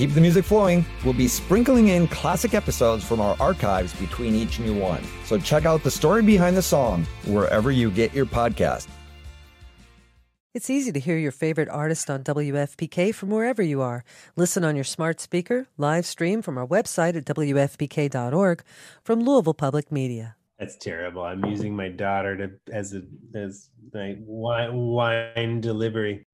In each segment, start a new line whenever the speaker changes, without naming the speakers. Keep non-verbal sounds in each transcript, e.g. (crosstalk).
To keep the music flowing, we'll be sprinkling in classic episodes from our archives between each new one. So check out the story behind the song wherever you get your podcast.
It's easy to hear your favorite artist on WFPK from wherever you are. Listen on your smart speaker, live stream from our website at WFPK.org from Louisville Public Media.
That's terrible. I'm using my daughter to as a as my wine, wine delivery.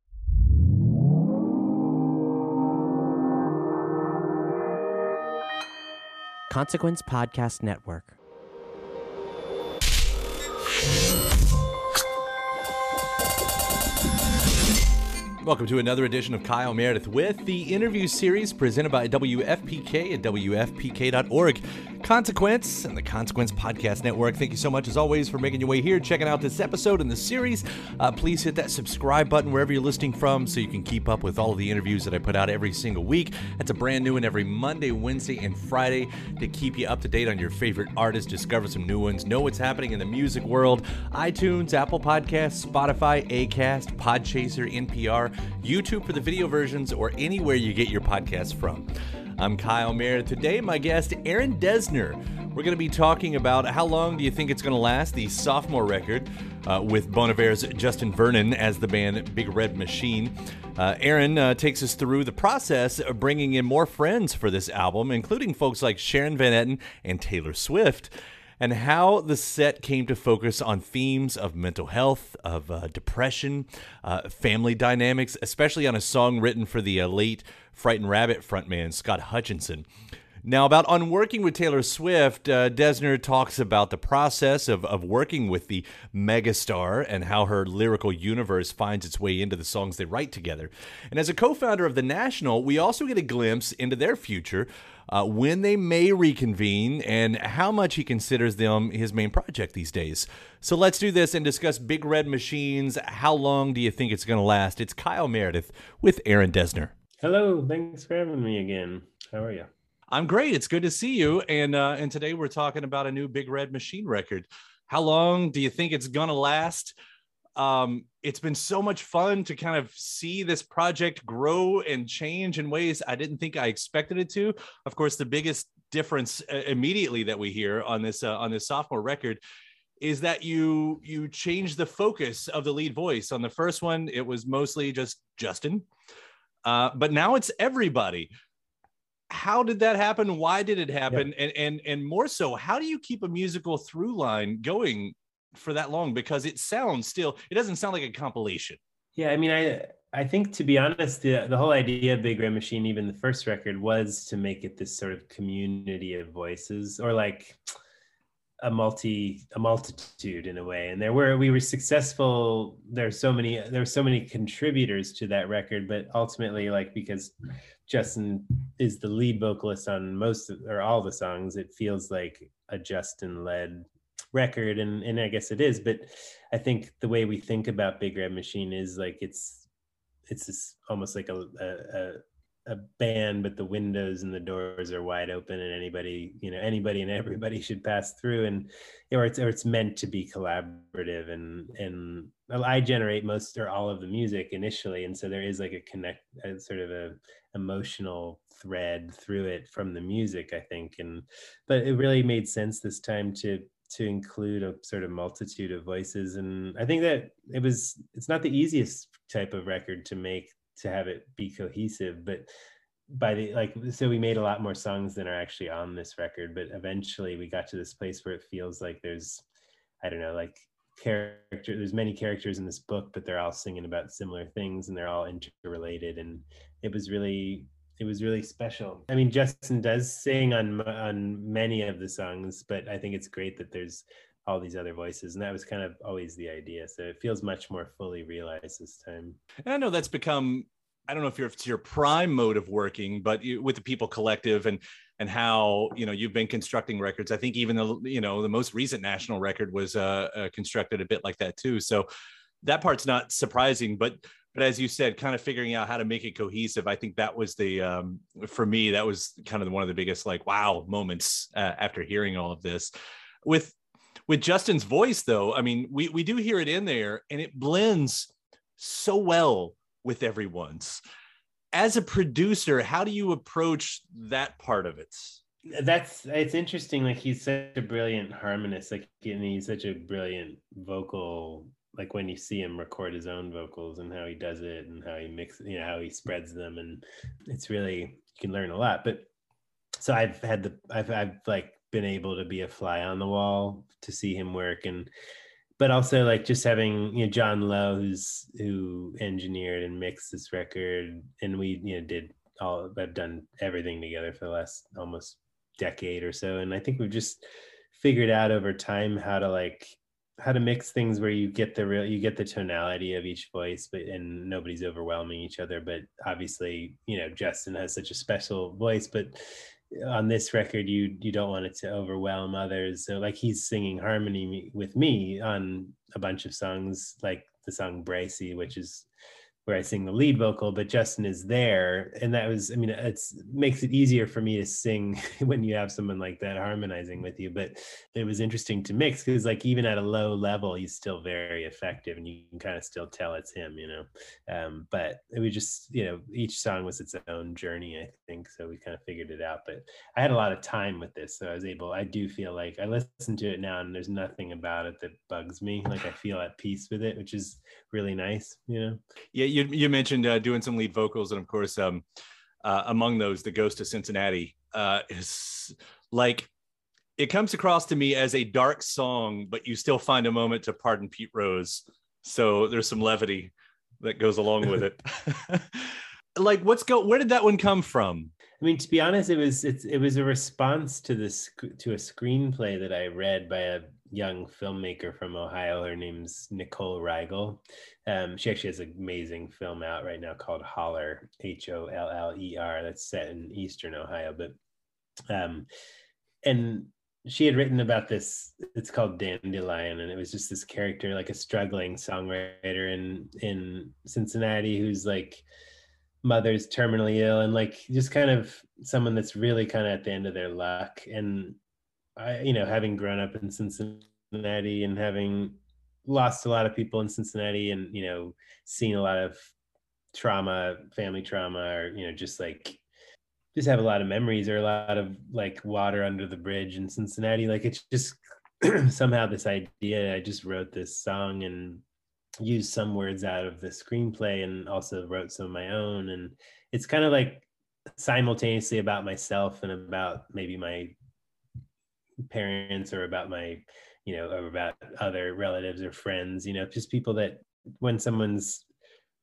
Consequence Podcast Network.
Welcome to another edition of Kyle Meredith with the interview series presented by WFPK at WFPK.org. Consequence and the Consequence Podcast Network. Thank you so much, as always, for making your way here, checking out this episode and the series. Uh, please hit that subscribe button wherever you're listening from so you can keep up with all of the interviews that I put out every single week. That's a brand new one every Monday, Wednesday, and Friday to keep you up to date on your favorite artists, discover some new ones, know what's happening in the music world. iTunes, Apple Podcasts, Spotify, Acast, Podchaser, NPR, YouTube for the video versions, or anywhere you get your podcasts from. I'm Kyle Meredith. Today, my guest, Aaron Dessner. We're going to be talking about how long do you think it's going to last, the sophomore record, uh, with Bon Iver's Justin Vernon as the band Big Red Machine. Uh, Aaron uh, takes us through the process of bringing in more friends for this album, including folks like Sharon Van Etten and Taylor Swift and how the set came to focus on themes of mental health, of uh, depression, uh, family dynamics, especially on a song written for the uh, late Frightened Rabbit frontman Scott Hutchison. Now, about on working with Taylor Swift, uh, Dessner talks about the process of, of working with the megastar and how her lyrical universe finds its way into the songs they write together. And as a co founder of The National, we also get a glimpse into their future, uh, when they may reconvene, and how much he considers them his main project these days. So let's do this and discuss Big Red Machines. How long do you think it's going to last? It's Kyle Meredith with Aaron Dessner.
Hello, thanks for having me again. How are you?
I'm great. It's good to see you. And uh, and today we're talking about a new Big Red Machine record. How long do you think it's gonna last? Um, it's been so much fun to kind of see this project grow and change in ways I didn't think I expected it to. Of course, the biggest difference uh, immediately that we hear on this uh, on this sophomore record is that you you change the focus of the lead voice. On the first one, it was mostly just Justin, uh, but now it's everybody how did that happen? Why did it happen? Yeah. and and and more so how do you keep a musical through line going for that long? Because it sounds still it doesn't sound like a compilation.
Yeah i mean i i think to be honest the, the whole idea of big red machine even the first record was to make it this sort of community of voices or like a multi a multitude in a way. And there were we were successful. There's so many there's so many contributors to that record but ultimately like because justin is the lead vocalist on most of, or all the songs. It feels like a justin led record and and i guess it is but i think the way we think about big red machine is like it's it's almost like a, a, a band, but the windows and the doors are wide open, and anybody, you know, anybody and everybody should pass through, and or it's or it's meant to be collaborative, and and I generate most or all of the music initially, and so there is like a connect, a sort of a emotional thread through it from the music, I think, and but it really made sense this time to to include a sort of multitude of voices. And i think that it was it's not the easiest type of record to make to have it be cohesive but by the like so we made a lot more songs than are actually on this record but eventually we got to this place where it feels like there's i don't know like character there's many characters in this book but they're all singing about similar things and they're all interrelated. And it was really it was really special. I mean justin does sing on on many of the songs but i think it's great that there's all these other voices and that was kind of always the idea so it feels much more fully realized this time.
And i know that's become i don't know if, it's your prime mode of working but you, with the people collective and and how you know you've been constructing records i think even the you know the most recent national record was uh, uh, constructed a bit like that too. So that part's not surprising but but as you said kind of figuring out how to make it cohesive i think that was the um, for me that was kind of one of the biggest like wow moments uh, after hearing all of this. With with Justin's voice, though, I mean, we we do hear it in there, and it blends so well with everyone's. As a producer, how do you approach that part of it?
That's it's interesting. Like he's such a brilliant harmonist. Like and he's such a brilliant vocal. Like when you see him record his own vocals and how he does it and how he mixes, you know, how he spreads them, and it's really you can learn a lot. But so I've had the I've I've like been able to be a fly on the wall to see him work. And but also like just having you know Jon Low who's who engineered and mixed this record. And we you know did all I've done everything together for the last almost decade or so. And I think we've just figured out over time how to like how to mix things where you get the real you get the tonality of each voice but and nobody's overwhelming each other. But obviously you know Justin has such a special voice but on this record you you don't want it to overwhelm others. So like he's singing harmony with me on a bunch of songs like the song Brycey which is where I sing the lead vocal, but Justin is there. And that was, I mean, it's makes it easier for me to sing (laughs) when you have someone like that harmonizing with you. But it was interesting to mix because like even at a low level, he's still very effective and you can kind of still tell it's him, you know. Um, but it was just, you know, each song was its own journey, I think. So we kind of figured it out. But I had a lot of time with this. So I was able, I do feel like I listen to it now and there's nothing about it that bugs me. Like I feel at peace with it, which is really nice, you know.
Yeah, you you mentioned uh, doing some lead vocals, and of course, um, uh, among those, the Ghost of Cincinnati uh, is like it comes across to me as a dark song, but you still find a moment to pardon Pete Rose. So there's some levity that goes along with it. (laughs) like, what's go? Where did that one come from?
I mean, to be honest, it was it was a response to this to a screenplay that I read by a young filmmaker from Ohio. Her name's Nicole Riegel. Um, she actually has an amazing film out right now called Holler, H O L L E R. That's set in Eastern Ohio, but um, and she had written about this. It's called Dandelion, and it was just this character, like a struggling songwriter in in Cincinnati, who's like mother's terminally ill and like just kind of someone that's really kind of at the end of their luck and i you know having grown up in cincinnati and having lost a lot of people in cincinnati and you know seen a lot of trauma family trauma or you know just like just have a lot of memories or a lot of like water under the bridge in cincinnati like it's just (clears throat) somehow this idea i just wrote this song and used some words out of the screenplay and also wrote some of my own and it's kind of like simultaneously about myself and about maybe my parents or about my you know or about other relatives or friends you know just people that when someone's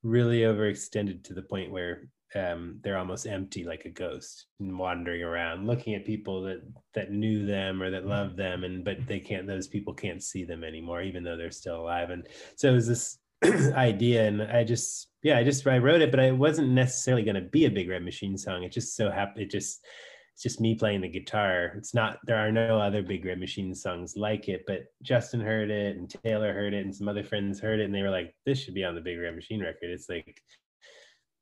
really overextended to the point where um, they're almost empty like a ghost and wandering around looking at people that that knew them or that loved them and but they can't those people can't see them anymore even though they're still alive. And so it was this (clears throat) idea and i just yeah i just i wrote it but it wasn't necessarily going to be a big red machine song. It just so happened it just it's just me playing the guitar it's not there are no other big red machine songs like it but justin heard it and taylor heard it and some other friends heard it and they were like this should be on the big red machine record it's like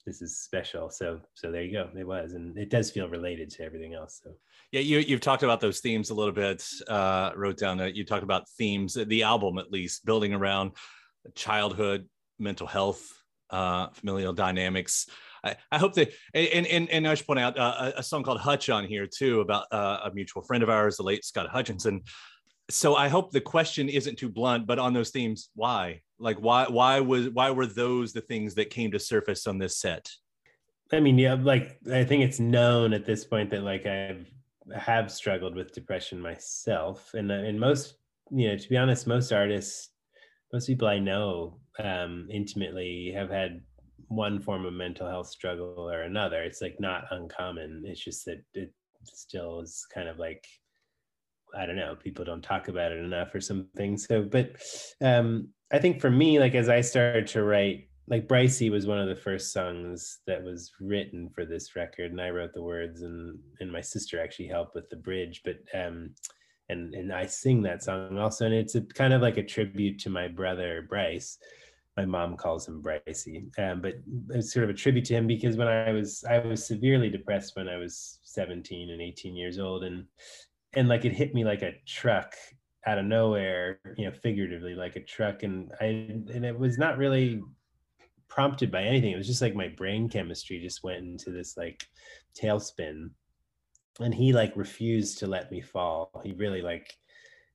this is special. So so there you go. It was, and it does feel related to everything else. So
yeah, you you've talked about those themes a little bit. Uh, wrote down that you talked about themes, the album at least, building around childhood, mental health, uh, familial dynamics. I, I hope that, and, and, and I should point out uh, a song called Hutch on here too about uh, a mutual friend of ours, the late Scott Hutchison. So I hope the question isn't too blunt, but on those themes, why? like why why was why were those the things that came to surface on this set
i mean yeah like i think it's known at this point that like i've have struggled with depression myself and uh, and most you know to be honest most artists most people I know um, intimately have had one form of mental health struggle or another. It's like not uncommon. It's just that it still is kind of like I don't know, people don't talk about it enough or something. So, but um, I think for me, like as I started to write, like Brycey was one of the first songs that was written for this record, and I wrote the words, and and my sister actually helped with the bridge. But um, and and I sing that song also, and it's a kind of like a tribute to my brother Bryce. My mom calls him Brycey, um, but it's sort of a tribute to him because when I was I was severely depressed when I was 17 and 18 years old, and and like it hit me like a truck out of nowhere, you know, figuratively like a truck, and I and it was not really prompted by anything. It was just like my brain chemistry just went into this like tailspin. And he like refused to let me fall. He really like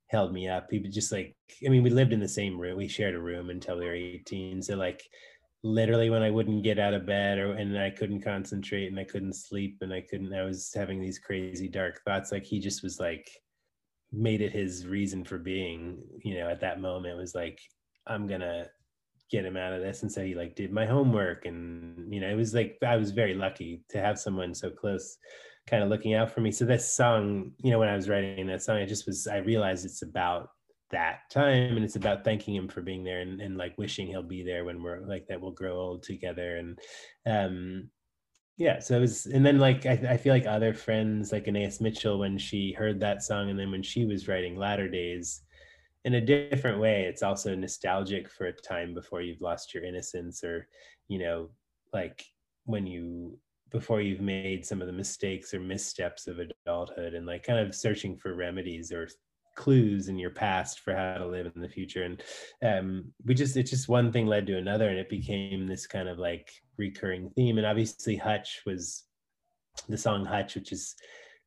held me up. Would just like i mean we lived in the same room we shared a room until we were 18 so like literally when i wouldn't get out of bed or and i couldn't concentrate and i couldn't sleep and i couldn't i was having these crazy dark thoughts like he just was like made it his reason for being you know at that moment was like i'm gonna get him out of this and so he like did my homework and you know it was like i was very lucky to have someone so close kind of looking out for me. So this song, you know, when I was writing that song, I just was I realized it's about that time and it's about thanking him for being there and, and like wishing he'll be there when we're like that we'll grow old together and um yeah so it was and then like I, I feel like other friends like Anais Mitchell when she heard that song and then when she was writing latter days in a different way it's also nostalgic for a time before you've lost your innocence or you know like when you before you've made some of the mistakes or missteps of adulthood and like kind of searching for remedies or clues in your past for how to live in the future. And um we just it's just one thing led to another and it became this kind of like recurring theme. And obviously hutch was the song hutch which is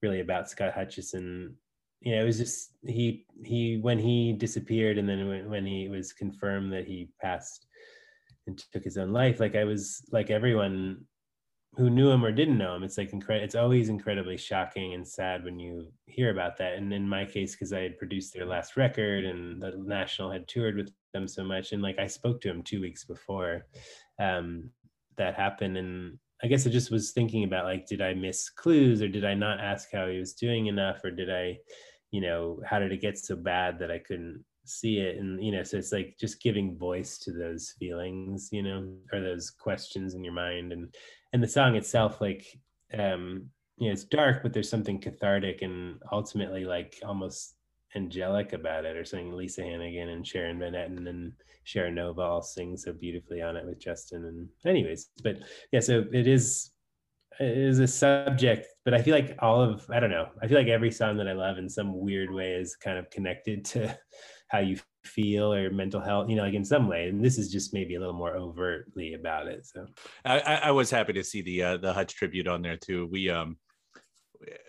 really about scott hutchison. You know it was just he he when he disappeared and then when, when he was confirmed that he passed and took his own life like i was like everyone who knew him or didn't know him, it's like incredible. It's always incredibly shocking and sad when you hear about that. And in my case, because I had produced their last record and the National had toured with them so much, and like I spoke to him two weeks before um, that happened, and I guess I just was thinking about like, did I miss clues or did I not ask how he was doing enough, or did I, you know, how did it get so bad that I couldn't see it and you know so it's like just giving voice to those feelings you know or those questions in your mind and and the song itself like um you know it's dark but there's something cathartic and ultimately like almost angelic about it or something. Lisa hannigan and sharon van etten and shara nova all sing so beautifully on it with justin and anyways but yeah so it is it is a subject but i feel like all of i don't know i feel like every song that i love in some weird way is kind of connected to how you feel or mental health you know like in some way and this is just maybe a little more overtly about it so
i i was happy to see the uh the hutch tribute on there too we um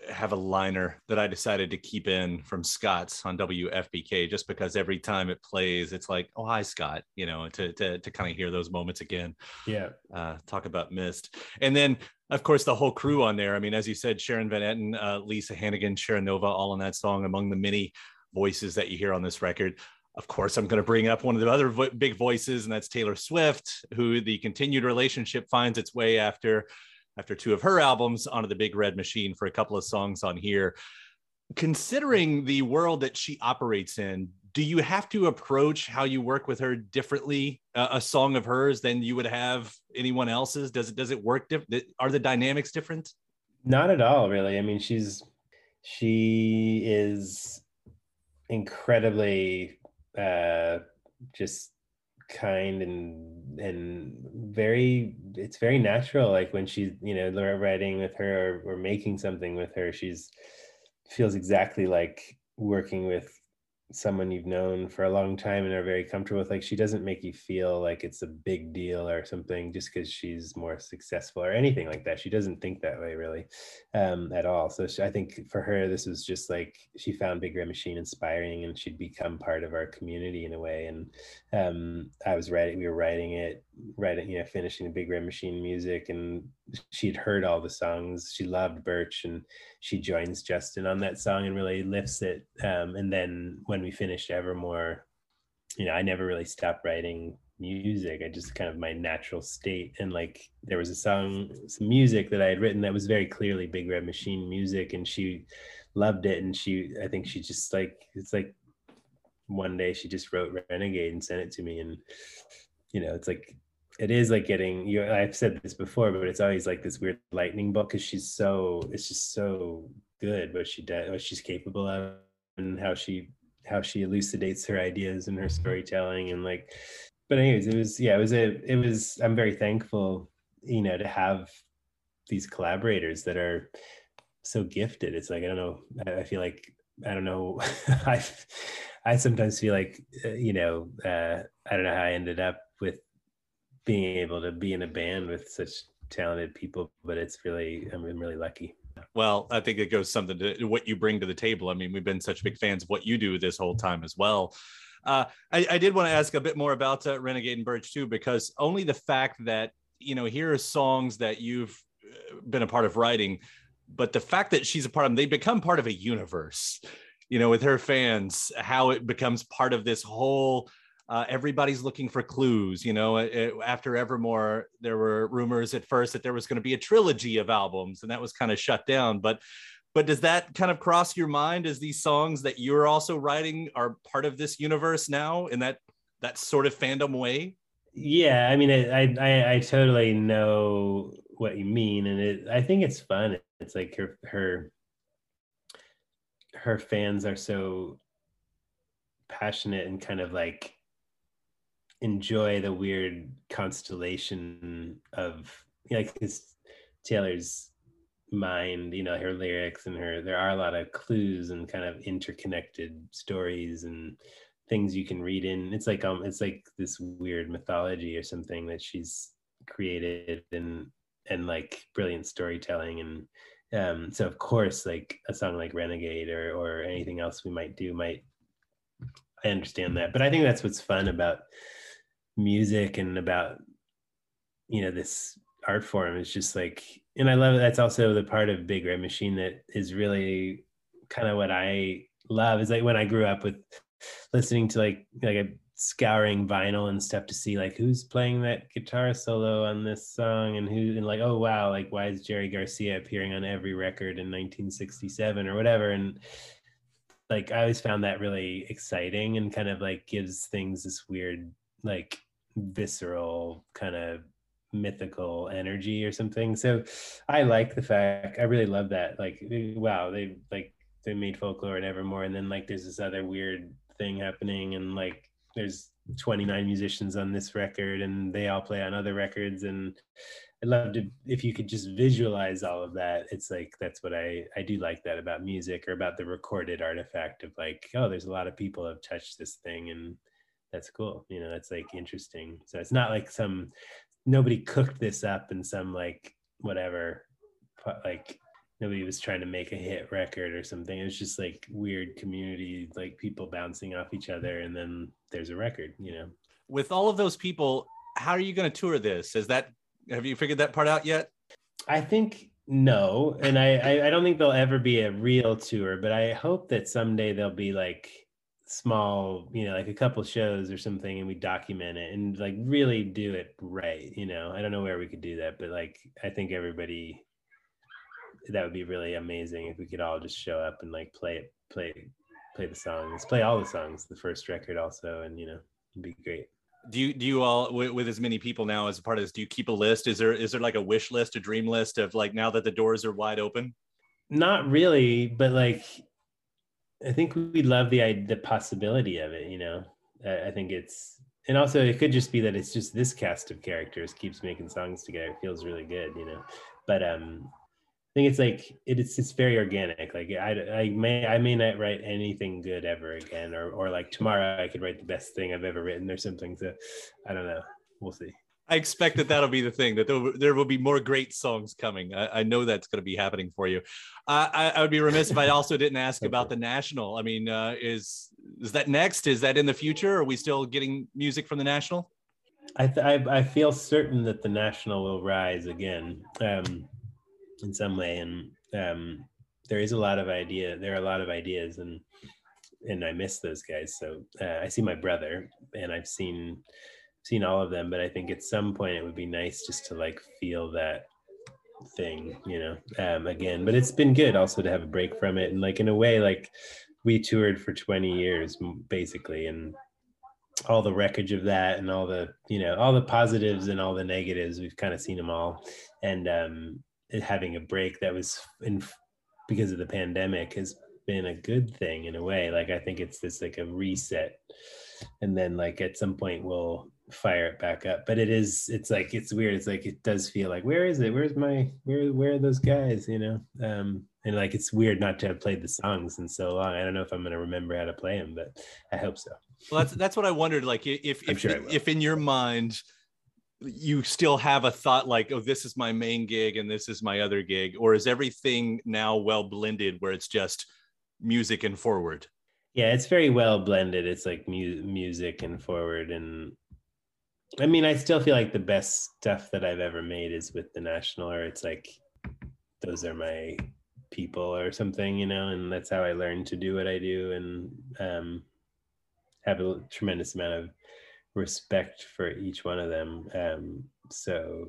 have a liner that I decided to keep in from Scott's on WFPK just because every time it plays, it's like, oh hi Scott, you know, to to to kind of hear those moments again.
Yeah.
Uh, talk about missed, and then of course the whole crew on there. I mean, as you said, Sharon Van Etten, uh, Lisa Hannigan, Shara Nova, all on that song among the many voices that you hear on this record of course, I'm going to bring up one of the other vo- big voices, and that's Taylor Swift, who the continued relationship finds its way after after two of her albums onto the Big Red Machine for a couple of songs on here. Considering the world that she operates in, do you have to approach how you work with her differently uh, a song of hers than you would have anyone else's? Does it does it work? Are the dynamics different?
Not at all, really. I mean, she's she is incredibly uh, just kind and and very it's very natural like when she's you know writing with her or, or making something with her she's feels exactly like working with someone you've known for a long time and are very comfortable with like she doesn't make you feel like it's a big deal or something just because she's more successful or anything like that. She doesn't think that way really um, at all. So she, i think for her this was just like she found big red machine inspiring and she'd become part of our community in a way. And um, i was writing we were writing it writing you know finishing the big red machine music and she'd heard all the songs she loved birch and she joins justin on that song and really lifts it um, and then when we finished evermore you know, I never really stopped writing music. I just kind of my natural state. And like there was a song, some music that I had written that was very clearly Big Red Machine music, and she loved it. And she, I think she just like it's like one day she just wrote Renegade and sent it to me, and you know, it's like it is like getting you. I've said this before, but it's always like this weird lightning bolt because she's so it's just so good what she does, what she's capable of, and how she how she elucidates her ideas and her storytelling and like but anyways it was yeah it was a it was i'm very thankful you know to have these collaborators that are so gifted it's like i don't know i feel like i don't know (laughs) i i sometimes feel like uh, you know uh, i don't know how i ended up with being able to be in a band with such talented people but it's really i'm really lucky
well, I think it goes something to what you bring to the table. I mean, we've been such big fans of what you do this whole time as well. Uh, I, I, did want to ask a bit more about uh, Renegade and Birch too, because only the fact that you know here are songs that you've uh, been a part of writing, but the fact that she's a part of them, they become part of a universe. You know, with her fans, how it becomes part of this whole uh, everybody's looking for clues. You know, it, after Evermore, there were rumors at first that there was going to be a trilogy of albums, and that was kind of shut down. But but does that kind of cross your mind as these songs that you're also writing are part of this universe now in that that sort of fandom way?
Yeah, I mean, I I, I totally know what you mean, and it I think it's fun. It's like her her her fans are so passionate and kind of like enjoy the weird constellation of you know, like because Taylor's mind, you know, her lyrics and her there are a lot of clues and kind of interconnected stories and things you can read in. It's like um it's like this weird mythology or something that she's created and and like brilliant storytelling and um so of course like a song like Renegade or or anything else we might do might I understand that. But I think that's what's fun about music and about you know this art form is just like and i love it that's also the part of big red machine that is really kind of what i love is like when i grew up with listening to like like a scouring vinyl and stuff to see like who's playing that guitar solo on this song and who and like oh wow like why is jerry garcia appearing on every record in 1967 or whatever? And like i always found that really exciting and kind of like gives things this weird like visceral kind of mythical energy or something. So I like the fact I really love that. Like eh, wow, they like they made folklore and evermore and then like there's this other weird thing happening and like there's 29 musicians on this record and they all play on other records and I'd love to if you could just visualize all of that. It's like that's what I I do like that about music or about the recorded artifact of like oh there's a lot of people have touched this thing and that's cool you know that's like interesting. So it's not like some nobody cooked this up in some like whatever like nobody was trying to make a hit record or something. It was just like weird community like people bouncing off each other and then there's a record you know?
With all of those people how are you going to tour this? Is that have you figured that part out yet?
I think no and I, I i don't think there'll ever be a real tour but i hope that someday there'll be like small, you know, like a couple shows or something, and we document it and like really do it right. You know, I don't know where we could do that, but like I think everybody that would be really amazing if we could all just show up and like play it, play play the songs, play all the songs, the first record also, and you know, it'd be great.
Do you do you all with, with as many people now as a part of this? Do you keep a list? Is there is there like a wish list, a dream list of like now that the doors are wide open?
Not really, but like I think we love the the possibility of it. You know, I, I think it's and also it could just be that it's just this cast of characters keeps making songs together. It feels really good, you know. But um, I think it's like it, it's it's very organic. Like I, I may I may not write anything good ever again, or or like tomorrow I could write the best thing I've ever written or something. So I don't know. We'll see.
I expect that that'll be the thing that there, will be more great songs coming. I, I know that's going to be happening for you. I, I, would be remiss if I also didn't ask about the national. I mean, uh, is is that next? Is that in the future? Are we still getting music from the national?
I th- I, I, feel certain that the national will rise again um, in some way, and um, there is a lot of idea. There are a lot of ideas, and and I miss those guys. So uh, I see my brother, and I've seen seen all of them, but I think at some point it would be nice just to like feel that thing, you know, um, again. But it's been good also to have a break from it, and like in a way, like we toured for 20 years basically, and all the wreckage of that, and all the you know all the positives and all the negatives, we've kind of seen them all, and um, having a break that was in because of the pandemic has been a good thing in a way. Like I think it's this like a reset, and then like at some point we'll fire it back up. But it is it's like it's weird. It's like it does feel like where is it? Where's my where where are those guys? You know. Um, and like it's weird not to have played the songs in so long. I don't know if I'm going to remember how to play them, but I hope so.
Well, that's that's what I wondered. Like if if sure if in your mind you still have a thought like, oh, this is my main gig and this is my other gig, or is everything now well blended where it's just music and forward?
Yeah, it's very well blended. It's like mu- music and forward, and I mean, I still feel like the best stuff that I've ever made is with the National, or it's like those are my people or something, you know, and that's how I learned to do what I do, and um, have a tremendous amount of respect for each one of them. Um, so,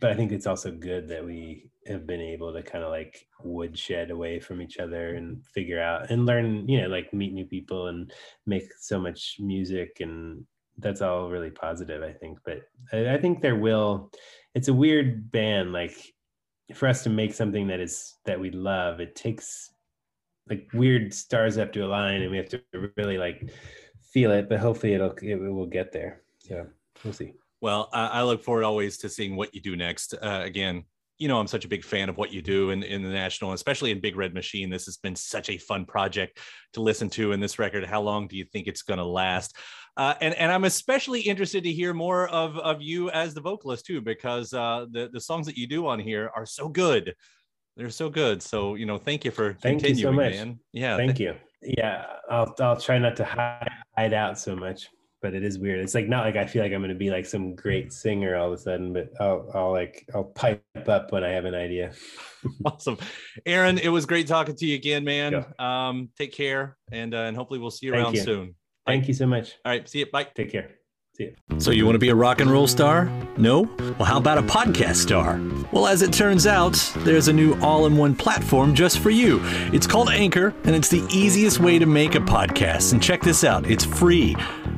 but I think it's also good that we have been able to kind of like woodshed away from each other and figure out and learn, you know, like meet new people and make so much music. And that's all really positive, I think. But I, I think there will, it's a weird band. Like for us to make something that is, that we love, it takes like weird stars have to align and we have to really like feel it, but hopefully it'll it, will get there. Yeah, we'll see.
Well, I, I look forward always to seeing what you do next. Uh, again, you know, I'm such a big fan of what you do in, in the national, especially in Big Red Machine. This has been such a fun project to listen to. in this record, how long do you think it's going to last? Uh, and and I'm especially interested to hear more of of you as the vocalist too, because uh, the the songs that you do on here are so good. They're so good. So you know, thank you for
thank
continuing,
you so much.
man. Yeah,
thank th- you. Yeah, I'll I'll try not to hide, hide out so much, but it is weird. It's like not like I feel like I'm going to be like some great singer all of a sudden, but I'll I'll like I'll pipe up when I have an idea. (laughs)
awesome, Aaron. It was great talking to you again, man. Um, take care, and uh, and hopefully we'll see you
Thank
around
you.
soon.
Thank you so much.
All right, see you. Bye.
Take care. See you.
So, you want to be a rock and roll star? No? Well, how about a podcast star? Well, as it turns out, there's a new all in one platform just for you. It's called Anchor, and it's the easiest way to make a podcast. And check this out it's free.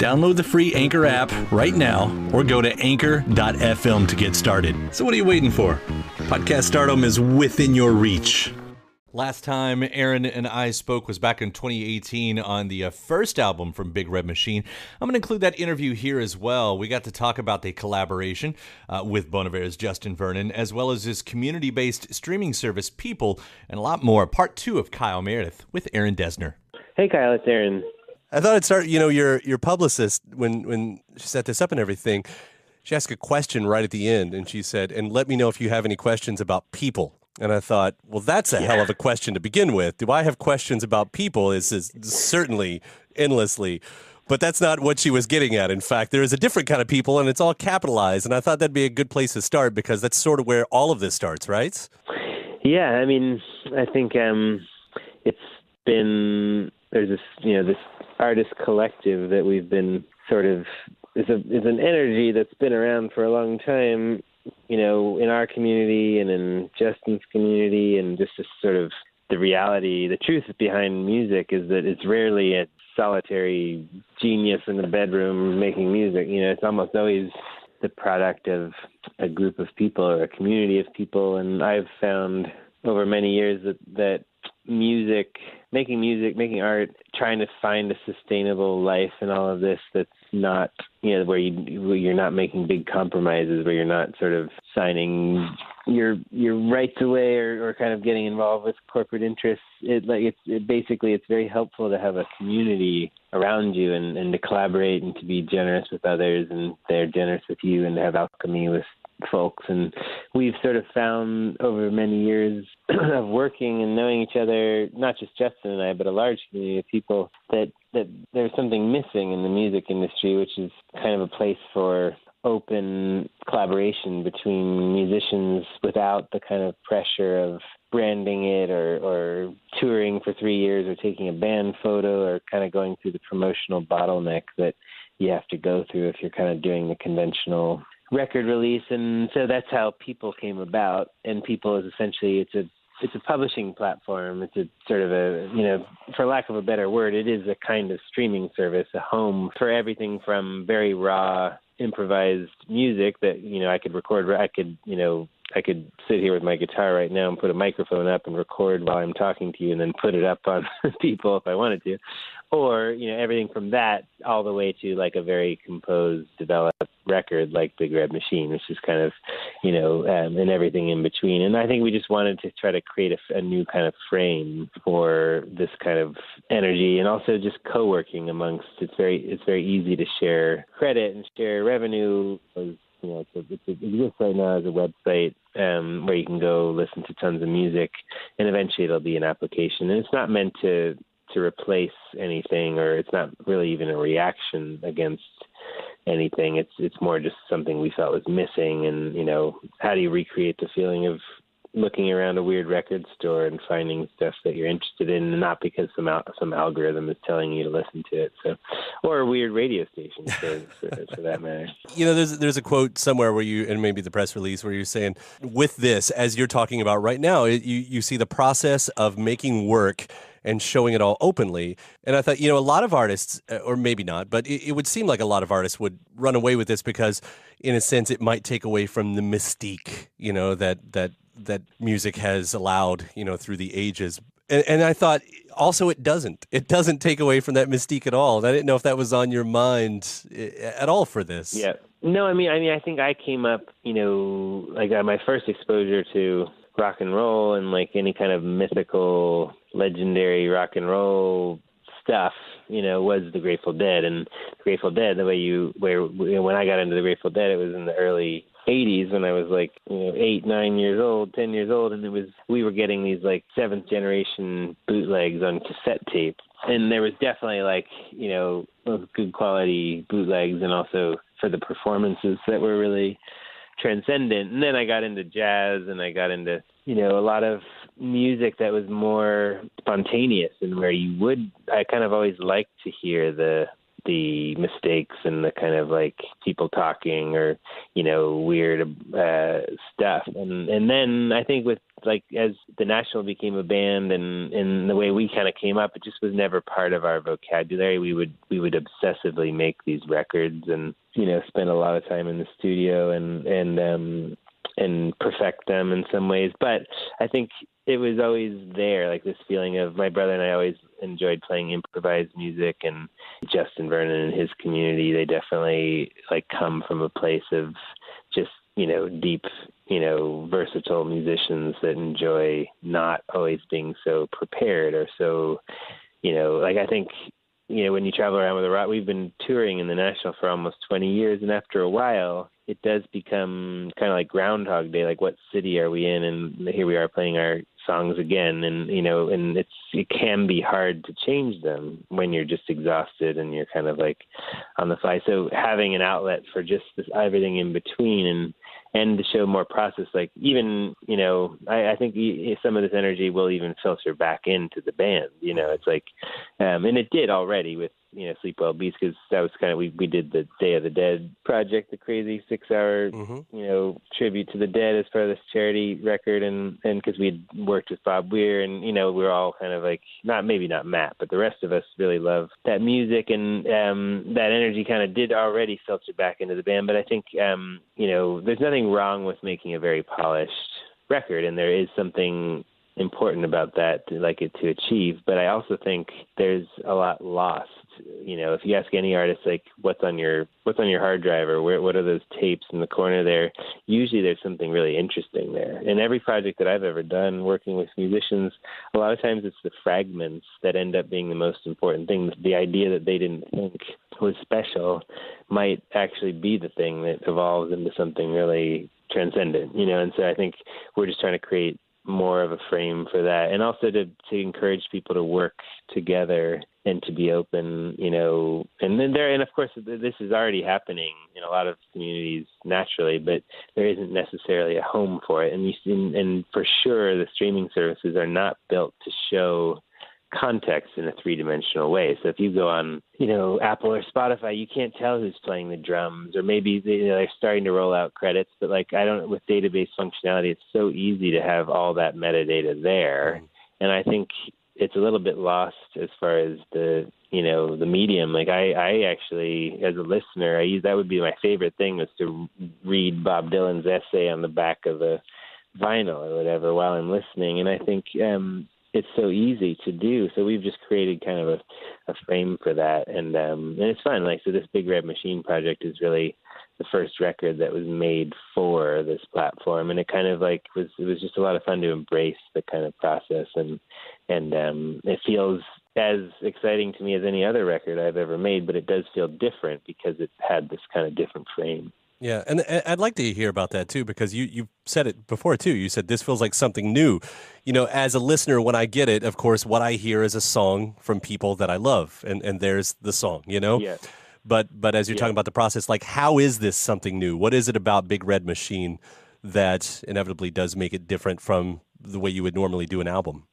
Download the free Anchor app right now or go to anchor.fm to get started. So, what are you waiting for? Podcast stardom is within your reach. Last time Aaron and I spoke was back in 2018 on the uh, first album from Big Red Machine. I'm going to include that interview here as well. We got to talk about the collaboration uh, with Bon Iver's Justin Vernon, as well as his community based streaming service, People, and a lot more. Part two of Kyle Meredith with Aaron Dessner.
Hey, Kyle, it's Aaron.
I thought I'd start. You know, your your publicist when when she set this up and everything, she asked a question right at the end, and she said, "And let me know if you have any questions about people." And I thought, well, that's a yeah. hell of a question to begin with. Do I have questions about people? Is is certainly endlessly. But that's not what she was getting at. In fact, there is a different kind of people, and it's all capitalized. And I thought that'd be a good place to start because that's sort of where all of this starts, right?
Yeah, I mean, I think um, it's been there's this you know this artist collective that we've been sort of is a is an energy that's been around for a long time, you know, in our community and in Justin's community, and just this sort of the reality, the truth behind music is that it's rarely a solitary genius in the bedroom making music. You know, it's almost always the product of a group of people or a community of people. And I've found over many years that that
music, making music, making art, trying to find a sustainable life in all of this that's not, you know, where you where you're not making big compromises, where you're not sort of signing your your rights away or, or kind of getting involved with corporate interests. It like it's it basically it's very helpful to have a community around you and, and to collaborate and to be generous with others and they're generous with you and to have alchemy with folks. And we've sort of found over many years (clears throat) of working and knowing each other not just Justin and I but a large community of people that that there's something missing in the music industry which is kind of a place for open collaboration between musicians without the kind of pressure of branding it or, or touring for three years or taking a band photo or kind of going through the promotional bottleneck that you have to go through if you're kind of doing the conventional record release and so that's how people came about and people is essentially it's a it's a publishing platform it's a sort of a you know for lack of a better word it is a kind of streaming service a home for everything from very raw improvised music that you know I could record. I could you know I could sit here with my guitar right now and put a microphone up and record while I'm talking to you, and then put it up on (laughs) people if I wanted to, or you know everything from that all the way to like a very composed, developed record like Big Red Machine, which is kind of you know um, and everything in between. And I think we just wanted to try to create a, a new kind of frame for this kind of energy, and also just co-working amongst. It's very it's very easy to share credit and share revenue. You know, it's a, it's a, it exists right now as a website um, where you can go listen to tons of music, and eventually it'll be an application. And it's not meant to to replace anything, or it's not really even a reaction against anything. It's it's more just something we felt was missing, and you know, how do you recreate the feeling of looking around a weird record store and finding stuff that you're interested in, not because some al- some algorithm is telling you to listen to it. So, or a weird radio station for, for, for, that matter. (laughs)
You know, there's there's a quote somewhere where you and maybe the press release where you're saying, with this, as you're talking about right now, it, you you see the process of making work and showing it all openly. And I thought, you know, a lot of artists, uh, or maybe not, but it, it, would seem like a lot of artists would run away with this because, in a sense, it might take away from the mystique, you know, that that that music has allowed, you know, through the ages. And, and I thought also it doesn't. It doesn't take away from that mystique at all. And I didn't know if that was on your mind eh, at all for this.
Yeah. No, I mean, I mean, I think I came up, you know, like my first exposure to rock and roll and like any kind of mythical, legendary rock and roll stuff, you know, was the Grateful Dead and Grateful Dead. The way you, where when I got into the Grateful Dead, it was in the early 80s when I was like, you know, eight, nine years old, 10 years old, and it was we were getting these like seventh generation bootlegs on cassette tape, and there was definitely like, you know, good quality bootlegs, and also for the performances that were really transcendent. And then I got into jazz, and I got into, you know, a lot of music that was more spontaneous and where you would I kind of always liked to hear the the mistakes and the kind of like people talking or you know weird uh stuff. And and then i think with like as the national became a band and and the way we kind of came up it just was never part of our vocabulary. We would we would obsessively make these records and you know spend a lot of time in the studio and and um and perfect them in some ways. But i think it was always there, like this feeling of my brother and I always enjoyed playing improvised music, and Justin Vernon and his community, they definitely like come from a place of just you know deep, you know, versatile musicians that enjoy not always being so prepared or so, you know, like I think you know when you travel around with a rock, we've been touring in the national for almost 20 years, and after a while it does become kind of like Groundhog Day. Like, what city are we in? And here we are playing our songs again, and you know, and it's it can be hard to change them when you're just exhausted and you're kind of like on the fly. So having an outlet for just this everything in between and and to show more process like even you know i i think some of this energy will even filter back into the band you know it's like um and it did already with you know sleep well beast because that was kind of we we did the day of the dead project the crazy six hour mm-hmm. you know tribute to the dead as part of this charity record and and because we had worked with bob weir and you know we are all kind of like not maybe not matt but the rest of us really love that music and um that energy kind of did already filter back into the band but i think um you know there's nothing wrong with making a very polished record and there is something important about that to like it to achieve. But I also think there's a lot lost. You know, if you ask any artist like what's on your what's on your hard drive or where what are those tapes in the corner there, usually there's something really interesting there. In every project that I've ever done working with musicians, a lot of times it's the fragments that end up being the most important thing. The idea that they didn't think was special might actually be the thing that evolves into something really transcendent, you know. And so I think we're just trying to create more of a frame for that, and also to to encourage people to work together and to be open, you know. And then there, and of course, this is already happening in a lot of communities naturally, but there isn't necessarily a home for it. And you and for sure, the streaming services are not built to show context in a three dimensional way. So if you go on, you know, Apple or Spotify, you can't tell who's playing the drums, or maybe they, you know, they're starting to roll out credits. But like I don't, with database functionality, it's so easy to have all that metadata there, and I think it's a little bit lost as far as the you know the medium like i i actually as a listener i use that would be my favorite thing was to read bob dylan's essay on the back of a vinyl or whatever while i'm listening and i think um it's so easy to do. So we've just created kind of a, a frame for that, and um, and it's fun. Like so, this Big Red Machine project is really the first record that was made for this platform, and it kind of like was it was just a lot of fun to embrace the kind of process, and and um, it feels as exciting to me as any other record I've ever made, but it does feel different because it had this kind of different frame.
Yeah, and I'd like to hear about that too because you you said it before too. You said this feels like something new. You know, as a listener, when I get it, of course, what I hear is a song from people that I love, and and there's the song. You know.
Yeah.
But but as you're yeah. talking about the process, like how is this something new? What is it about Big Red Machine that inevitably does make it different from the way you would normally do an album?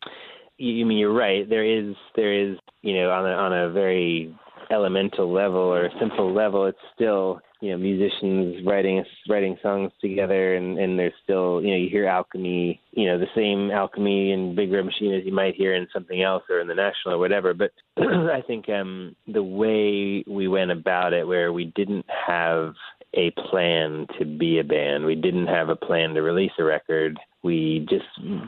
You mean you're right. There is there is you know on a on a very elemental level or simple level, it's still you know musicians writing writing songs together and and there's still you know you hear alchemy you know the same alchemy in big red machine as you might hear in something else or in the national or whatever. But (clears throat) i think um the way we went about it where we didn't have a plan to be a band we didn't have a plan to release a record we just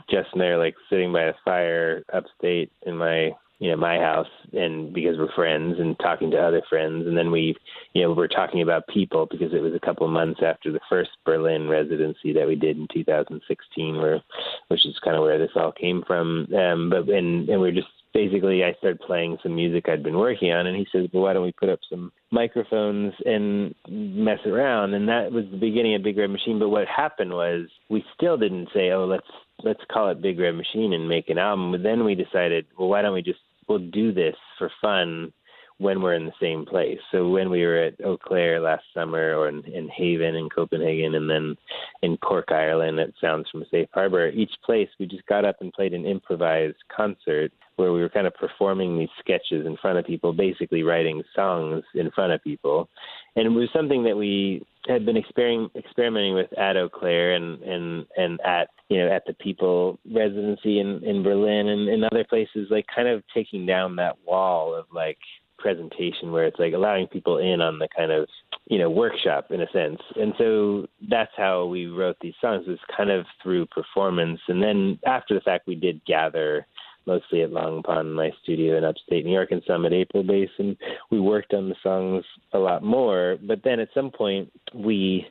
just there like sitting by a fire upstate in my you know my house and because we're friends and talking to other friends. And then we you know we're talking about people because it was a couple of months after the first Berlin residency that we did in 2016 where which is kind of where this all came from. Um but and and we are just basically I started playing some music I'd been working on and he says well why don't we put up some microphones and mess around? And that was the beginning of Big Red Machine. But what happened was we still didn't say oh let's let's call it Big Red Machine and make an album. But then we decided well why don't we just we'll do this for fun when we're in the same place. So when we were at Eau Claire last summer, or in, in Haven in Copenhagen, and then in Cork, Ireland at Sounds from Safe Harbor, each place we just got up and played an improvised concert where we were kind of performing these sketches in front of people, basically writing songs in front of people. And it was something that we had been exper- experimenting with at Eau Claire and, and, and at you know, at the People residency in, in Berlin and in other places, like kind of taking down that wall of like presentation where it's like allowing people in on the kind of, you know, workshop in a sense. And so that's how we wrote these songs was kind of through performance. And then after the fact, we did gather mostly at Long Pond, my studio in upstate New York, and some at April Base, and we worked on the songs a lot more. But then at some point, we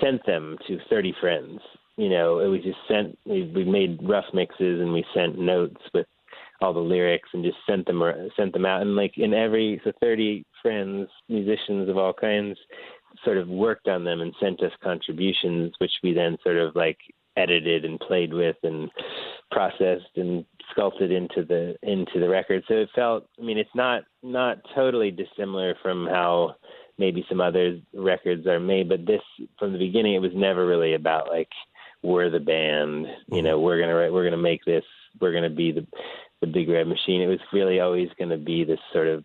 sent them to 30 friends you know, we just sent we we made rough mixes and we sent notes with all the lyrics and just sent them sent them out and like in every so 30 friends musicians of all kinds sort of worked on them and sent us contributions which we then sort of like edited and played with and processed and sculpted into the into the record so it felt i mean it's not not totally dissimilar from how maybe some other records are made but this from the beginning it was never really about like we're the band. You know, we're gonna we're gonna make this. We're gonna be the the big red machine. It was really always to be this sort of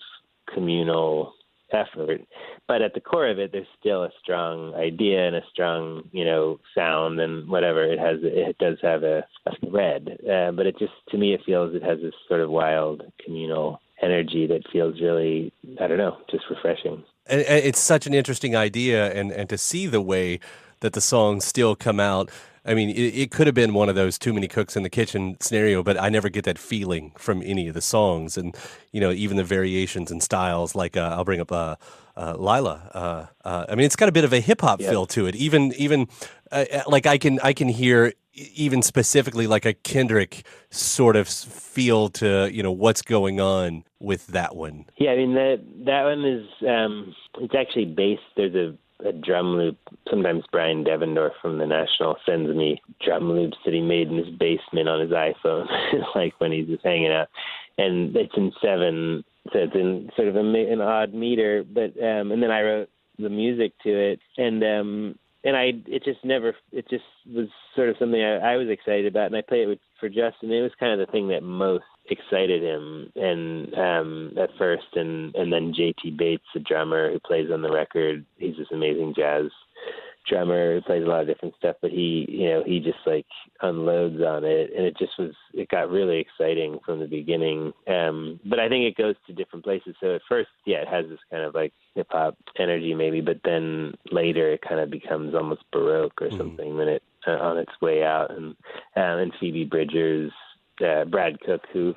communal effort. But at the core of it, there's still a strong idea and a strong, you know, sound and whatever. It has, it does have a, a thread. Uh, but it just, to me, it feels it has this sort of wild communal energy that feels really, I don't know, just refreshing.
It's such an interesting idea, and and to see the way that the songs still come out. I mean, it, it could have been one of those too many cooks in the kitchen scenario, but I never get that feeling from any of the songs, and you know, even the variations and styles. Like uh, I'll bring up uh, uh, Lyla. Uh, uh, I mean, it's got a bit of a hip hop
Yeah.
feel to it. Even even uh, like I can I can hear even specifically like a Kendrick sort of feel to you know what's going on with that one.
Yeah, I mean that that one is um it's actually based there's a, a drum loop. Sometimes Bryan Devendorf from the National sends me drum loops that he made in his basement on his iPhone, (laughs) like when he's just hanging out. And it's in seven, so it's in sort of a, an odd meter. But um and then I wrote the music to it, and um and I it just never it just was sort of something I, I was excited about, and I played it with, for Justin. It was kind of the thing that most excited him, and um at first, and and then J.T. Bates, the drummer who plays on the record, he's this amazing jazz drummer who plays a lot of different stuff, but he you know he just like unloads on it, and it just was it got really exciting from the beginning. Um But I think it goes to different places. So at first, yeah, it has this kind of like hip hop energy maybe, but then later it kind of becomes almost baroque or something. when it uh, on its way out, and um, and Phoebe Bridgers, uh, Brad Cook, who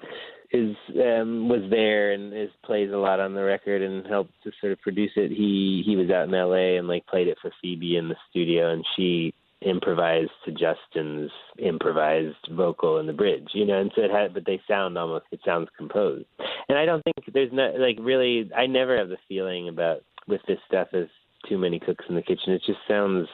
is um was there and is plays a lot on the record and helped to sort of produce it. He he was out in LA and like played it for Phoebe in the studio and she improvised to Justin's improvised vocal in the bridge, you know, and so it had but they sound almost it sounds composed. And I don't think there's not like really I never have the feeling about with this stuff as too many cooks in the kitchen. It just sounds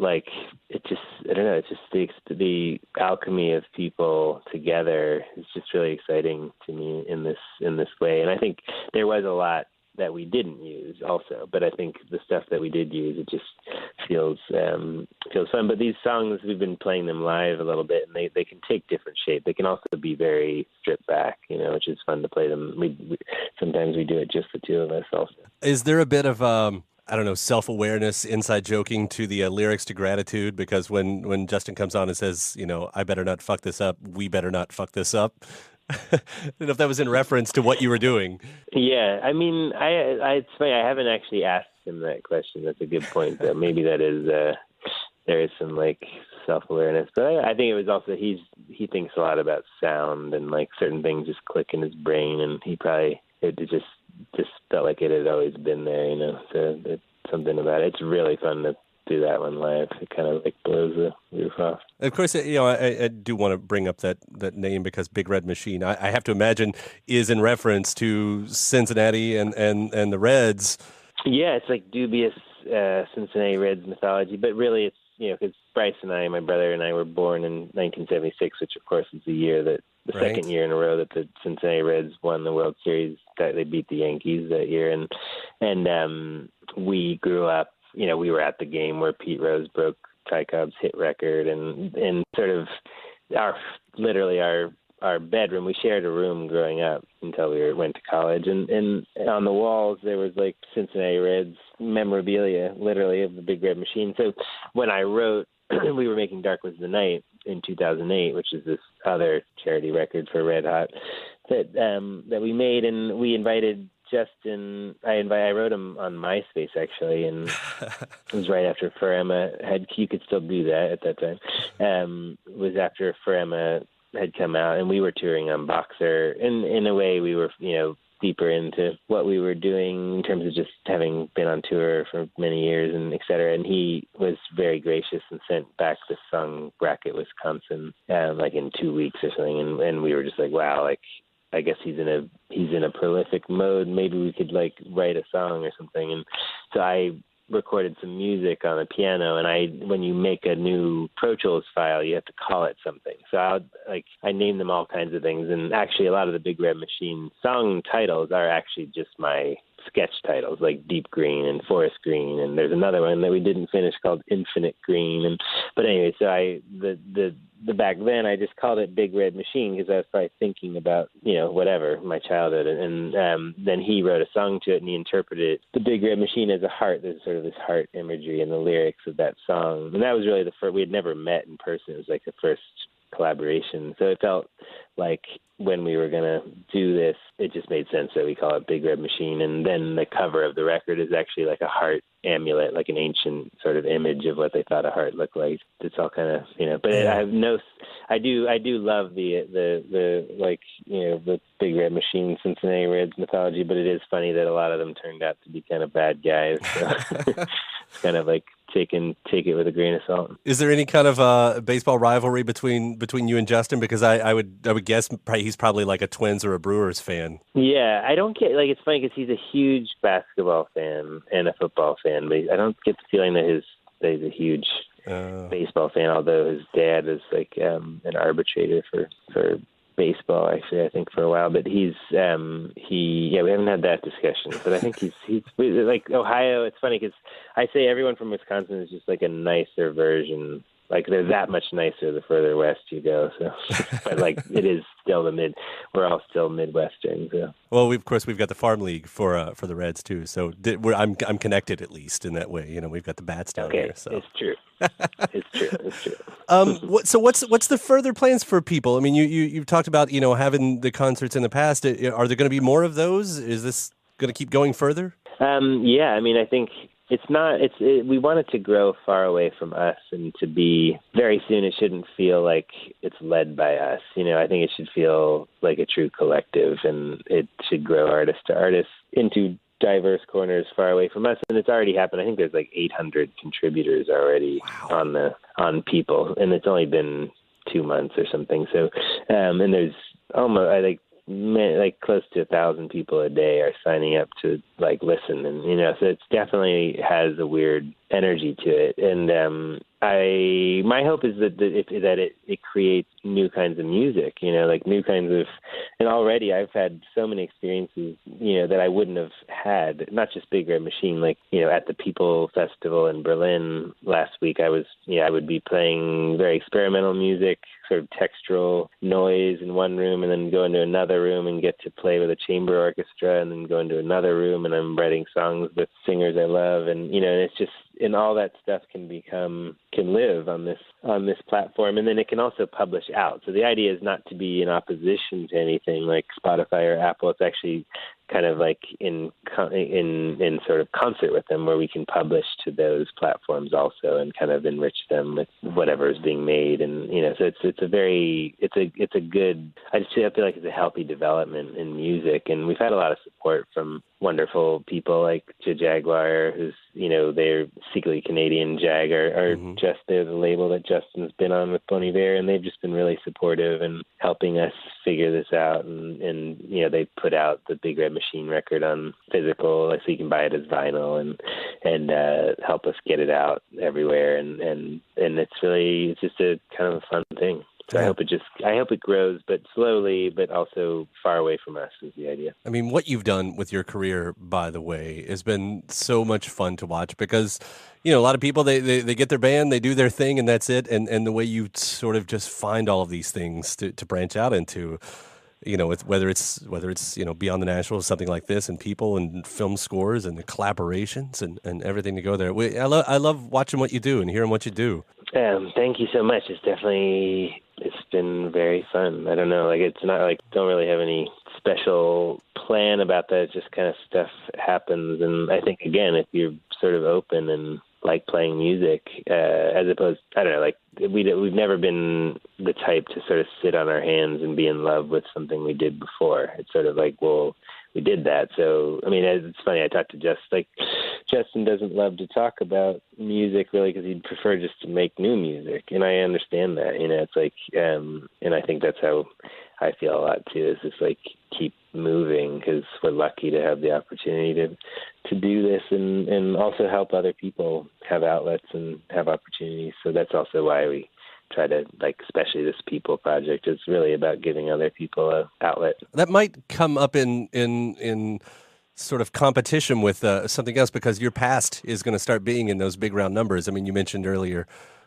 like it just I don't know, it just to the alchemy of people together is just really exciting to me in this in this way. And I think there was a lot that we didn't use also, but I think the stuff that we did use it just feels um feels fun. But these songs we've been playing them live a little bit and they, they can take different shape. They can also be very stripped back, you know, which is fun to play them. We, we sometimes we do it just the two of us also.
Is there a bit of um I don't know self awareness, inside joking to the uh, lyrics to Gratitude? Because when when Justin comes on and says, you know, I better not fuck this up, we better not fuck this up. (laughs) I don't know if that was in reference to what you were doing.
Yeah, I mean, I, I it's funny. I haven't actually asked him that question. That's a good point. Though maybe that is uh, there is some like self awareness, but I, I think it was also he's he thinks a lot about sound and like certain things just click in his brain, and he probably it just just felt like it had always been there, you know. So it's something about it. It's really fun to do that one live. It kind of like blows the roof off.
Of course, you know, I, I do want to bring up that, that name because Big Red Machine, I, I have to imagine, is in reference to Cincinnati and, and, and the Reds.
Yeah, it's like dubious uh, Cincinnati Reds mythology, but really it's you know because Bryce and I, my brother and I, were born in 1976, which of course is the year that the
Right.
second year in a row that the Cincinnati Reds won the World Series. That they beat the Yankees that year, and and um, we grew up. You know, we were at the game where Pete Rose broke Ty Cobb's hit record, and and sort of our literally our our bedroom. We shared a room growing up until we were, went to college, and and on the walls there was like Cincinnati Reds memorabilia, literally of the Big Red Machine. So when I wrote, (clears throat) we were making Dark Was the Night in 2008, which is this other charity record for Red Hot that um that we made, and we invited. Justin, I invite. I wrote him on MySpace actually, and (laughs) it was right after For Emma had. You could still do that at that time. Um, it was after For Emma had come out, and we were touring on Boxer. And in a way, we were, you know, deeper into what we were doing in terms of just having been on tour for many years and et cetera. And he was very gracious and sent back the song Brackett, Wisconsin, um, like in two weeks or something. And, and we were just like, wow, like I guess he's in a he's in a prolific mode. Maybe we could like write a song or something. And so I recorded some music on a piano and I when you make a new Pro Tools file you have to call it something. So I like I name them all kinds of things and actually a lot of the Big Red Machine song titles are actually just my sketch titles like Deep Green and Forest Green and there's another one that we didn't finish called Infinite Green. And but anyway so I the the the back then I just called it Big Red Machine because I was probably thinking about you know whatever my childhood. And, and um then he wrote a song to it and he interpreted the Big Red Machine as a heart there's sort of this heart imagery in the lyrics of that song. And that was really the first we had never met in person. It was like the first collaboration so it felt like when we were gonna do this, it just made sense that we call it Big Red Machine. And then the cover of the record is actually like a heart amulet, like an ancient sort of image of what they thought a heart looked like. It's all kind of you know. But I have no, I do I do love the the the like you know the Big Red Machine Cincinnati Reds mythology. But it is funny that a lot of them turned out to be kind of bad guys. So (laughs) it's kind of like take and take it with a grain of salt.
Is there any kind of uh, baseball rivalry between between you and Justin? Because I, I would I would guess probably, he's probably like a Twins or a Brewers fan.
Yeah, I don't get like it's funny because he's a huge basketball fan and a football fan, but I don't get the feeling that his that he's a huge
Uh,
baseball fan. Although his dad is like um, an arbitrator for for baseball, actually, I think for a while. But he's um, he yeah, we haven't had that discussion. But I think he's (laughs) he's like Ohio. It's funny because I say everyone from Wisconsin is just like a nicer version. Like they're that much nicer the further west you go. So, (laughs) but like it is still the mid. We're all still Midwestern. So.
well, we, of course we've got the farm league for uh, for the Reds too. So did, we're, I'm I'm connected at least in that way. You know, we've got the bats down
Okay,
here. So
it's true. (laughs) it's true. It's true.
um, what, so what's what's the further plans for people? I mean, you you you've talked about you know having the concerts in the past. Are there going to be more of those? Is this going to keep going further?
Um, yeah, I mean, I think it's not. It's it, we want it to grow far away from us and to be very soon. It shouldn't feel like it's led by us. You know, I think it should feel like a true collective, and it should grow artist to artist into diverse corners far away from us and it's already happened i think there's like 800 contributors already on the on people and it's only been two months or something so um and there's almost i ma- like close to a thousand people a day are signing up to like listen. And you know so it's definitely has a weird energy to it. And um i my hope is that that it, that it it creates new kinds of music you know like new kinds of and already i've had so many experiences you know that i wouldn't have had not just big red machine like you know at the people festival in berlin last week i was yeah i would be playing very experimental music sort of textural noise in one room and then go into another room and get to play with a chamber orchestra and then go into another room and I'm writing songs with singers I love and you know it's just and all that stuff can become can live on this on this platform and then it can also publish out. So the idea is not to be in opposition to anything like Spotify or Apple. It's actually kind of like in in in sort of concert with them where we can publish to those platforms also and kind of enrich them with whatever is being made. And you know so it's it's a very it's a it's a good I just feel like it's a healthy development in music. And we've had a lot of support from wonderful people like Jagjaguwar who's you know they're secretly Canadian. Jag or, or mm-hmm. just they're the label that Justin's been on with Bon Iver and they've just been really supportive and helping us figure this out. And and you know they put out the Big Red Machine record on physical like so you can buy it as vinyl and and uh help us get it out everywhere and and and it's really it's just a kind of a fun thing. So I hope it just I hope it grows but slowly but also far away from us is the idea.
I mean, what you've done with your career, by the way, has been so much fun to watch because, you know, a lot of people, they, they, they get their band, they do their thing, and that's it. And, and the way you sort of just find all of these things to, to branch out into, you know, with, whether it's, whether it's, you know, Beyond the Natural, something like this, and people and film scores and the collaborations and, and everything to go there. We, I, love I love watching what you do and hearing what you do.
Um, thank you so much. It's definitely it's been very fun. I don't know, like it's not like don't really have any special plan about that. It's just kind of stuff happens, and I think again, if you're sort of open and like playing music, uh, as opposed, I don't know, like we we've never been the type to sort of sit on our hands and be in love with something we did before. It's sort of like, well, we did that. So, I mean, it's funny. I talked to Just like Justin doesn't love to talk about music really because he'd prefer just to make new music, and I understand that. You know, it's like, um, and I think that's how I feel a lot too. Is just like keep moving because we're lucky to have the opportunity to to do this and and also help other people have outlets and have opportunities. So that's also why we try to like especially this people project is really about giving other people a outlet
That might come up in in in sort of competition with uh, something else because your past is going to start being in those big round numbers. I mean, you mentioned earlier,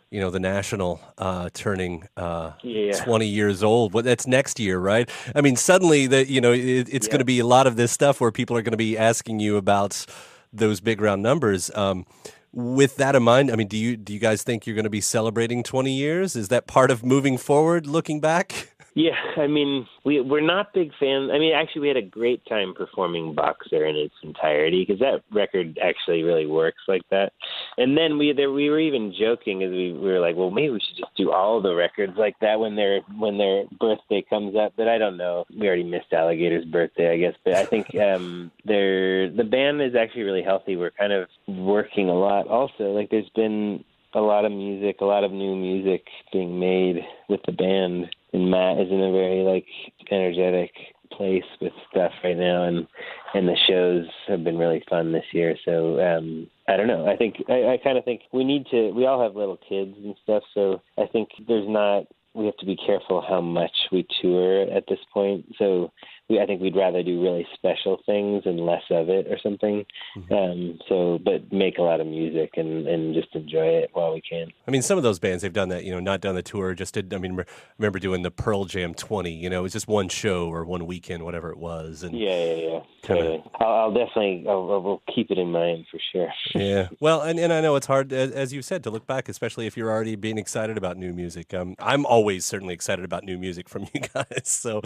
you know, the national uh, turning uh,
Yeah.
20 years old. Well, that's next year, right? I mean, suddenly that you know it, it's going to be a lot of this stuff where people are going to be asking you about those big round numbers. Um, with that in mind, I mean, do you do you guys think you're going to be celebrating 20 years? Is that part of moving forward, looking back? (laughs)
Yeah, I mean, we we're not big fans. I mean, actually, we had a great time performing Boxer in its entirety because that record actually really works like that. And then we there we were even joking as we, we were like, well, maybe we should just do all the records like that when their when their birthday comes up. But I don't know. We already missed Alligator's birthday, I guess. But I think (laughs) um, they're the band is actually really healthy. We're kind of working a lot. Also, like there's been a lot of music, a lot of new music being made with the band and Matt is in a very like energetic place with stuff right now and and the shows have been really fun this year. So um i don't know. I think i, I kind of think we need to we all have little kids and stuff so i think there's not we have to be careful how much we tour at this point. So we I think we'd rather do really special things and less of it or something. Mm-hmm. Um, so, but make a lot of music and and just enjoy it while we can.
I mean, some of those bands they've done that. You know, not done the tour. Just did. I mean, re- remember doing the Pearl Jam 20. You know, it was just one show or one weekend, whatever it was. And
yeah, yeah, yeah. Totally. I'll, I'll, definitely. I'll, I'll, keep it in mind for sure. (laughs)
yeah. Well, and, and I know it's hard, as, as you said, to look back, especially if you're already being excited about new music. Um, I'm always certainly excited about new music from (laughs) you guys. So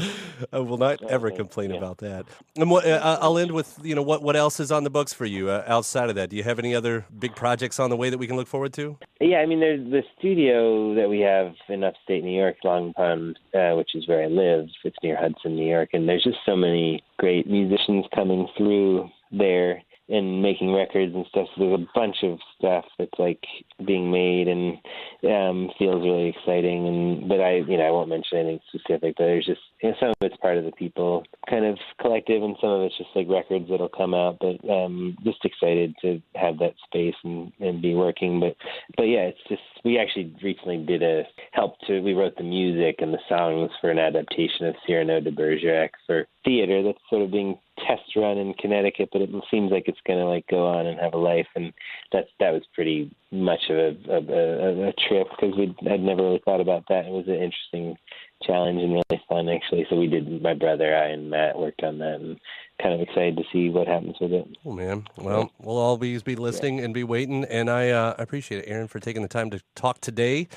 I will not ever complain yeah. about that. And what, uh, I'll end with you know what what else is on the books for you uh, outside of that. Do you have any other big projects on the way that we can look forward to?
Yeah, I mean, there's the studio that we have in upstate New York, Long Pond, uh, which is where I live. It's near Hudson, New York, and there's just so many great musicians coming through there and making records and stuff. So there's a bunch of stuff that's like being made and um feels really exciting and but I you know, I won't mention anything specific, but there's just you know, some of it's part of the people kind of collective and some of it's just like records that'll come out. But um just excited to have that space and, and be working. But but yeah, it's just we actually recently did a help to we wrote the music and the songs for an adaptation of Cyrano de Bergerac for theater that's sort of being test run in Connecticut, but it seems like it's going to like go on and have a life, and that that was pretty much of a a, a, a trip because we I'd never really thought about that. It was an interesting challenge and really fun actually. So we did. My brother, I, and Matt worked on that, and kind of excited to see what happens with it.
Oh man, well we'll always be listening yeah. and be waiting, and I uh, appreciate it, Aaron, for taking the time to talk today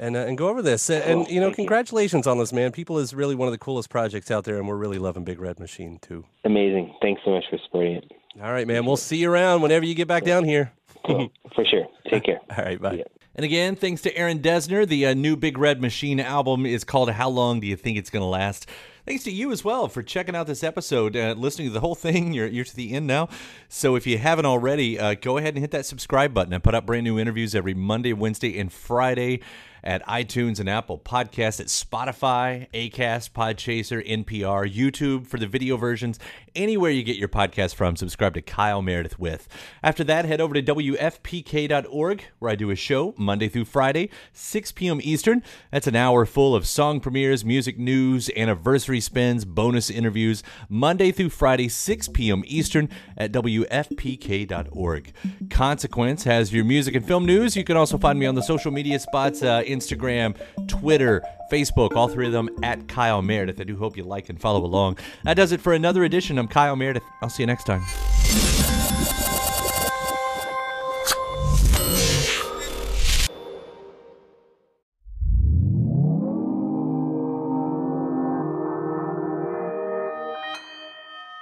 and uh, and go over this. And, and you know, congratulations on this, man. People is really one of the coolest projects out there, and we're really loving Big Red Machine too.
Amazing. Thanks so much for supporting it.
All right, man. We'll see you around whenever you get back down here.
Cool. (laughs) For sure. Take care.
All right. Bye.
Yeah.
And again, thanks to Aaron Dessner. The uh, new Big Red Machine album is called How Long Do You Think It's Gonna Last? Thanks to you as well for checking out this episode, uh, listening to the whole thing. (laughs) You're, you're to the end now. So if you haven't already, uh, go ahead and hit that subscribe button. I put up brand new interviews every Monday, Wednesday, and Friday at iTunes and Apple Podcasts, at Spotify, Acast, Podchaser, NPR, YouTube for the video versions, anywhere you get your podcast from. Subscribe to Kyle Meredith with. After that, head over to WFPK.org, where I do a show Monday through Friday, 6 p.m. Eastern. That's an hour full of song premieres, music news, anniversary spins, bonus interviews, Monday through Friday, 6 p.m. Eastern at WFPK.org. Consequence has your music and film news. You can also find me on the social media spots. Uh, Instagram, Twitter, Facebook, all three of them at Kyle Meredith. I do hope you like and follow along. That does it for another edition. I'm Kyle Meredith. I'll see you next time.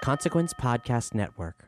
Consequence Podcast Network.